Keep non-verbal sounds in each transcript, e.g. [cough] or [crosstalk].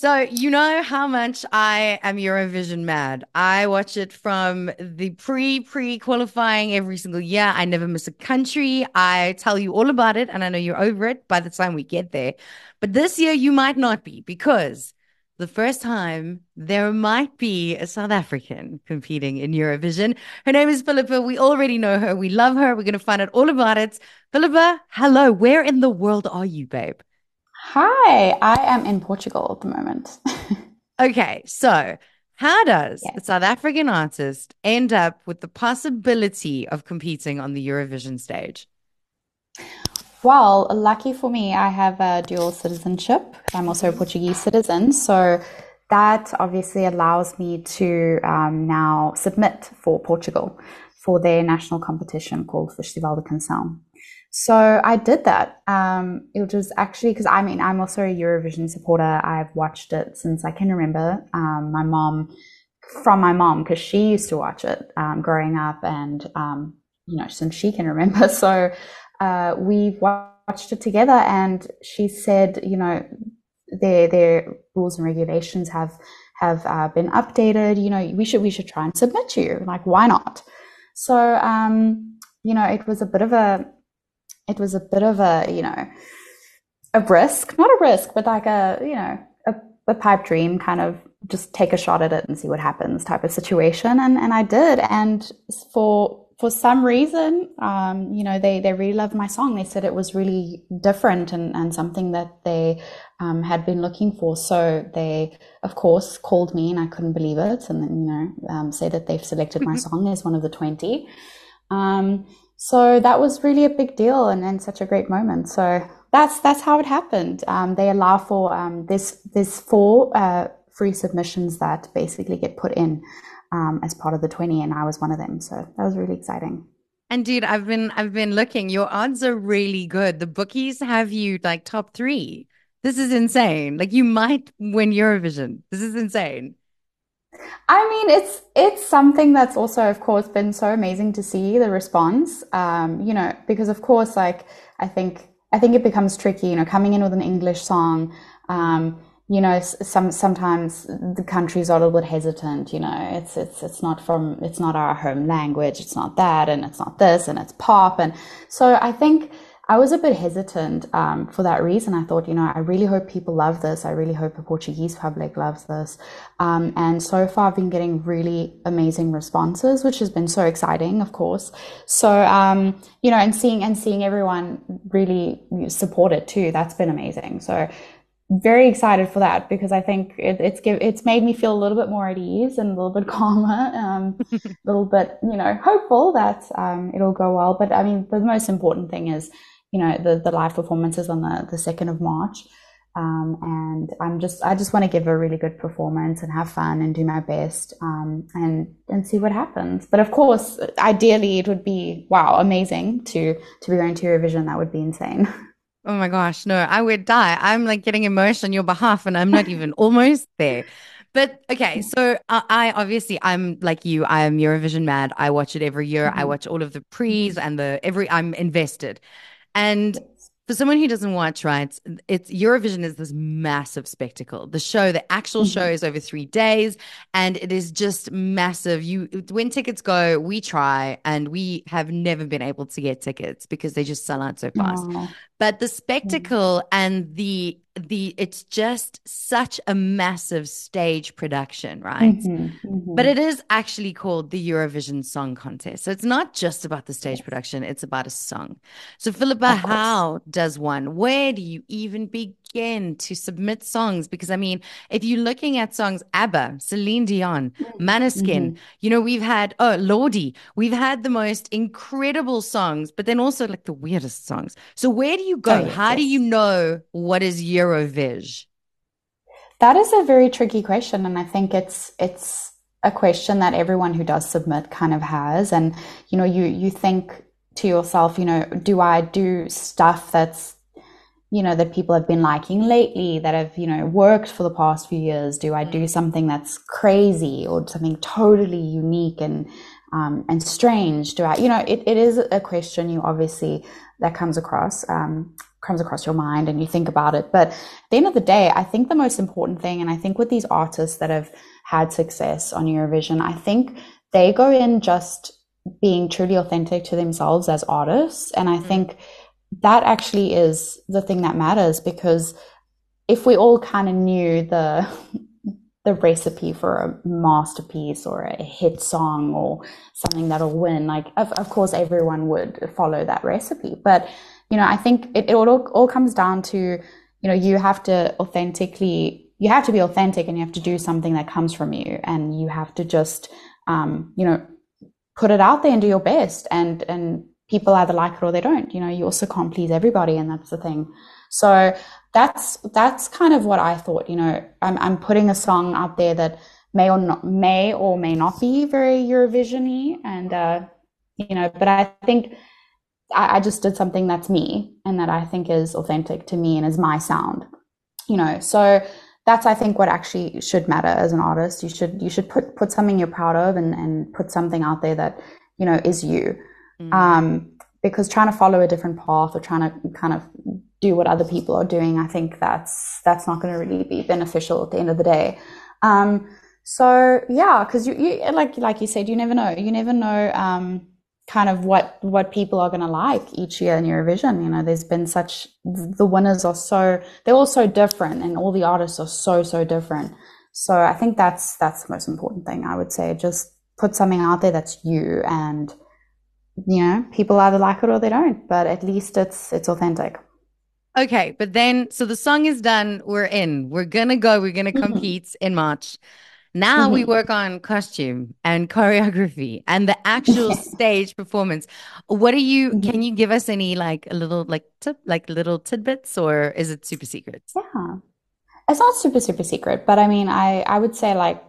So, you know how much I am Eurovision mad. I watch it from the pre pre qualifying every single year. I never miss a country. I tell you all about it, and I know you're over it by the time we get there. But this year, you might not be because the first time there might be a South African competing in Eurovision. Her name is Filipa. We already know her. We love her. We're going to find out all about it. Filipa, hello. Where in the world are you, babe? Hi, I am in Portugal at the moment. [laughs] okay, so how does yes. a South African artist end up with the possibility of competing on the Eurovision stage? Well, lucky for me, I have a dual citizenship. I'm also a Portuguese citizen. So that obviously allows me to um, now submit for Portugal for their national competition called Festival da Canção. So I did that. Um, it was actually because I mean I'm also a Eurovision supporter. I've watched it since I can remember. Um, my mom, from my mom, because she used to watch it um, growing up, and um, you know since she can remember. [laughs] So uh, we watched it together, and she said, you know, their their rules and regulations have have uh, been updated. You know, we should we should try and submit you. Like, why not? So um, you know, it was a bit of a it was a bit of a, you know, a risk, not a risk, but like a, you know, a, a pipe dream kind of just take a shot at it and see what happens type of situation. And, and I did. And for, for some reason, um, you know, they, they really loved my song. They said it was really different and, and something that they um, had been looking for. So they, of course, called me and I couldn't believe it. And then, you know, um, say that they've selected my song as one of the 20. Um, so that was really a big deal and, and such a great moment. So that's that's how it happened. Um, they allow for um, this this four uh, free submissions that basically get put in um, as part of the twenty, and I was one of them. So that was really exciting. And dude, I've been I've been looking. Your odds are really good. The bookies have you like top three. This is insane. Like you might win Eurovision. This is insane. I mean, it's it's something that's also, of course, been so amazing to see the response. Um, you know, because of course, like I think I think it becomes tricky. You know, coming in with an English song. Um, you know, some sometimes the countries are a little bit hesitant. You know, it's it's it's not from it's not our home language. It's not that, and it's not this, and it's pop, and so I think I was a bit hesitant um, for that reason. I thought, you know, I really hope people love this. I really hope the Portuguese public loves this. Um, and so far, I've been getting really amazing responses, which has been so exciting, of course. So, um, you know, and seeing and seeing everyone really support it too. That's been amazing. So, very excited for that because I think it, it's give, it's made me feel a little bit more at ease and a little bit [laughs] calmer, um, a little bit you know hopeful that um, it'll go well. But I mean, the most important thing is you know the the live performances on the the second of March. Um, and I'm just I just want to give a really good performance and have fun and do my best um, and and see what happens. But of course, ideally, it would be wow, amazing to to be going to Eurovision. That would be insane. [laughs] Oh my gosh, no, I would die. I'm like getting emotional on your behalf, and I'm not [laughs] even almost there. But okay, so uh, I obviously I'm like you. I am Eurovision mad. I watch it every year. Mm-hmm. I watch all of the pre's and the every. I'm invested. And for someone who doesn't watch, right, it's Eurovision is this massive spectacle. The show, the actual mm-hmm. show is over three days, and it is just massive. You when tickets go, we try, and we have never been able to get tickets because they just sell out so fast. But the spectacle and the the it's just such a massive stage production, right? Mm-hmm, mm-hmm. But it is actually called the Eurovision Song Contest. So it's not just about the stage production, it's about a song. So Filipa, how does one? Where do you even begin to submit songs? Because I mean, if you're looking at songs, ABBA, Celine Dion, mm-hmm. Måneskin, mm-hmm. you know, we've had oh Lordi, we've had the most incredible songs, but then also like the weirdest songs. So where do you go? Oh, how yes. do you know what is Euro Eurovision? That is a very tricky question, and I think it's it's a question that everyone who does submit kind of has. And you know, you you think to yourself, you know, do I do stuff that's you know that people have been liking lately that have you know worked for the past few years do i do something that's crazy or something totally unique and um, and strange do i you know it, it is a question you obviously that comes across um, comes across your mind and you think about it. But at the end of the day, I think the most important thing, and I think with these artists that have had success on Eurovision, I think they go in just being truly authentic to themselves as artists. And I mm-hmm. think that actually is the thing that matters because if we all kind of knew the [laughs] the recipe for a masterpiece or a hit song or something that'll win like of, of course everyone would follow that recipe. But you know i think it, it all, all comes down to you know you have to authentically you have to be authentic and you have to do something that comes from you and you have to just um, you know put it out there and do your best and and people either like it or they don't you know you also can't please everybody and that's the thing so that's that's kind of what i thought you know i'm, I'm putting a song out there that may or not may or may not be very eurovisiony and uh you know but i think I, I just did something that's me and that i think is authentic to me and is my sound you know so that's I think what actually should matter as an artist. You should you should put put something you're proud of and and put something out there that you know is you. Mm. Um, because trying to follow a different path or trying to kind of do what other people are doing, I think that's that's not going to really be beneficial at the end of the day. Um, so yeah, because you, you like like you said, you never know. You never know. Um, kind of what what people are going to like each year in Eurovision. You know, there's been such the winners are so they're all so different, and all the artists are so so different. So I think that's that's the most important thing. I would say just put something out there that's you, and you know, people either like it or they don't. But at least it's it's authentic. Okay, but then so the song is done. We're in. We're gonna go. We're gonna compete in March. Now mm-hmm. we work on costume and choreography and the actual stage performance. What are you? Mm-hmm. Can you give us any like a little like tip, like little tidbits, or is it super secret? Yeah, it's not super super secret, but I mean, I I would say like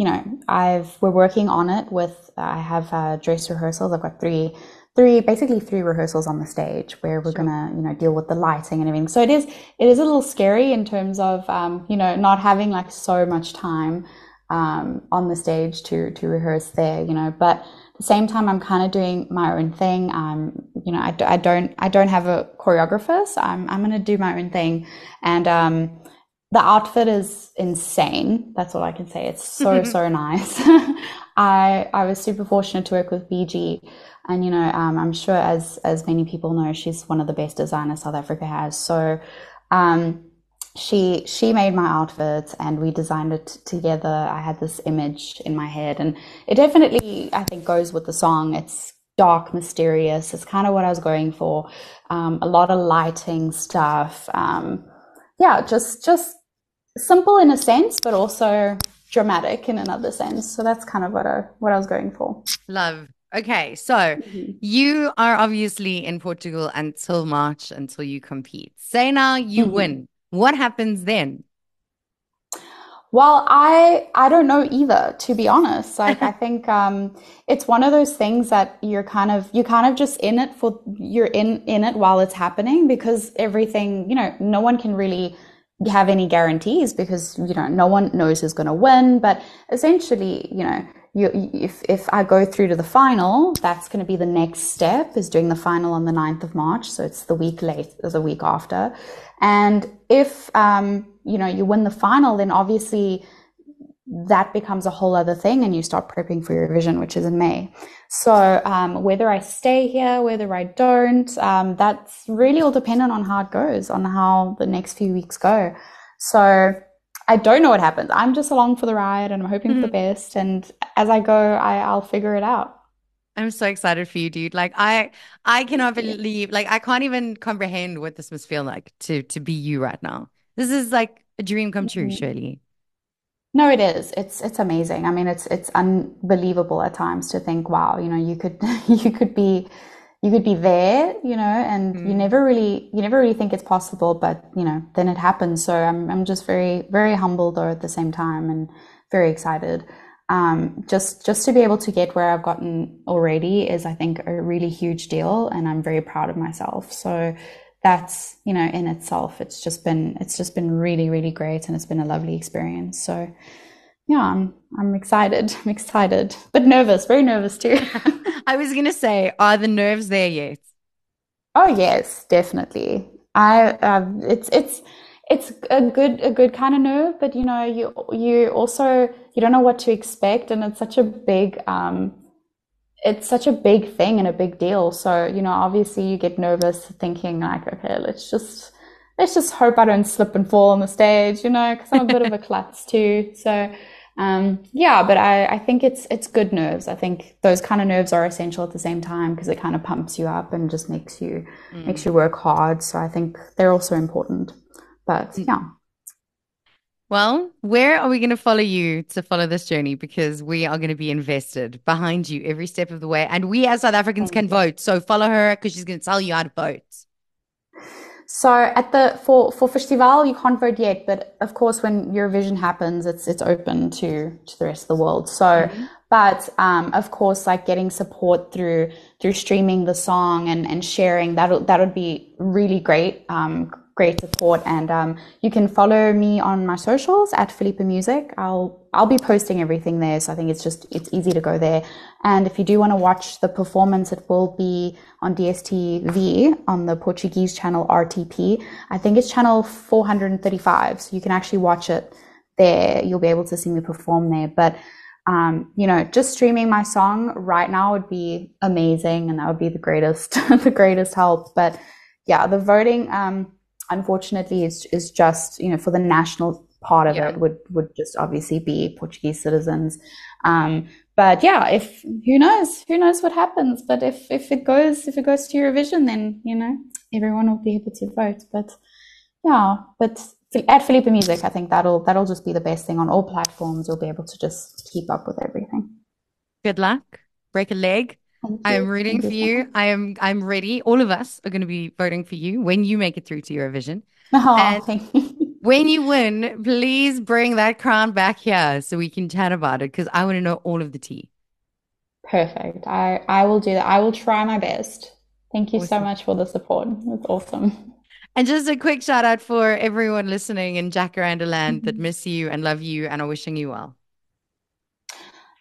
you know, I've we're working on it with. I have uh, dress rehearsals. I've got three three basically three rehearsals on the stage where we're sure. gonna you know deal with the lighting and everything so it is it is a little scary in terms of um, you know not having like so much time um, on the stage to to rehearse there you know but at the same time i'm kind of doing my own thing um you know I, I don't i don't have a choreographer so i'm, I'm gonna do my own thing and um the outfit is insane. That's all I can say. It's so, [laughs] so nice. [laughs] I, I was super fortunate to work with BG and you know, um, I'm sure as as many people know, she's one of the best designers South Africa has. So um, she she made my outfits and we designed it together. I had this image in my head, and it definitely I think goes with the song. It's dark, mysterious. It's kind of what I was going for. Um, a lot of lighting stuff. Um, yeah, just just simple in a sense, but also dramatic in another sense. So that's kind of what I what I was going for. Love. Okay, so mm-hmm. you are obviously in Portugal until March until you compete. Say now you mm-hmm. win. What happens then? Well, I I don't know either, to be honest. Like I [laughs] think um, it's one of those things that you're kind of you kind of just in it for you're in in it while it's happening because everything you know no one can really have any guarantees because you know no one knows who's going to win. But essentially, you know you, if, if I go through to the final, that's going to be the next step is doing the final on the 9th of March. So it's the week late, the week after. And if, um, you know, you win the final, then obviously that becomes a whole other thing and you start prepping for Eurovision, which is in May. So, um, whether I stay here, whether I don't, um, that's really all dependent on how it goes, on how the next few weeks go. So, I don't know what happens. I'm just along for the ride and I'm hoping mm-hmm. for the mm-hmm. best. And as I go, I, I'll figure it out. I'm so excited for you, dude. Like I I cannot believe like I can't even comprehend what this must feel like to to be you right now. This is like a dream come true, mm-hmm. surely. No, it is. It's it's amazing. I mean, it's it's unbelievable at times to think, wow, you know, you could [laughs] you could be you could be there, you know, and mm. you never really you never really think it's possible, but you know, then it happens. So I'm I'm just very very humbled though at the same time and very excited. Um, just just to be able to get where I've gotten already is I think a really huge deal, and I'm very proud of myself. So that's you know in itself it's just been it's just been really really great and it's been a lovely experience so yeah, I'm I'm excited. [laughs] I'm excited, but nervous, very nervous too. [laughs] I was gonna say, are the nerves there yet? Oh yes, definitely. I um, it's it's it's a good a good kind of nerve, but you know you you also you don't know what to expect, and it's such a big um, it's such a big thing and a big deal. So you know obviously you get nervous thinking like okay let's just let's just hope I don't slip and fall on the stage, you know, because I'm a bit of a [laughs] klutz too. So um, yeah, but I, I think it's it's good nerves. I think those kind of nerves are essential at the same time because it kind of pumps you up and just makes you mm. makes you work hard. So I think they're also important. But mm. yeah. Well, where are we going to follow you to follow this journey? Because we are going to be invested behind you every step of the way. And we as South Africans can vote. So follow her because she's going to tell you how to vote. So at the for for festival you can't vote yet, but of course when Eurovision happens, it's it's open to to the rest of the world. So, mm-hmm. but um, of course, like getting support through through streaming the song and and sharing that that would be really great. Um, great support. And um, you can follow me on my socials at Filipa Music. I'll I'll be posting everything there, so I think it's just it's easy to go there. And if you do want to watch the performance, it will be on DSTV on the Portuguese channel RTP. I think it's channel 435, so you can actually watch it there. You'll be able to see me perform there, but. Um, you know, just streaming my song right now would be amazing, and that would be the greatest, [laughs] the greatest help. But yeah, the voting, um, unfortunately is is just you know for the national part of yeah. it would would just obviously be Portuguese citizens. Um, but yeah, if who knows, who knows what happens. But if if it goes if it goes to Eurovision, then you know everyone will be able to vote. But yeah, but at Filipa Music, I think that'll that'll just be the best thing on all platforms. You'll be able to just keep up with everything. Good luck. Break a leg. I am rooting for you. I am I'm ready. All of us are going to be voting for you when you make it through to Eurovision. Oh, and thank you. [laughs] when you win, please bring that crown back here so we can chat about it because I want to know all of the tea. Perfect. I I will do that. I will try my best. Thank you awesome. so much for the support. It's awesome. And just a quick shout out for everyone listening in Jacaranda land mm-hmm. that miss you and love you and are wishing you well.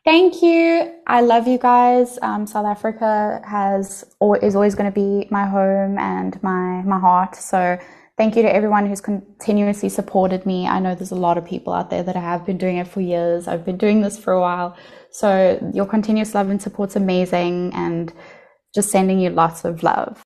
Thank you. I love you guys. Um, South Africa has is always going to be my home and my my heart. So thank you to everyone who's continuously supported me. I know there's a lot of people out there that have been doing it for years. I've been doing this for a while. So your continuous love and support's amazing and just sending you lots of love.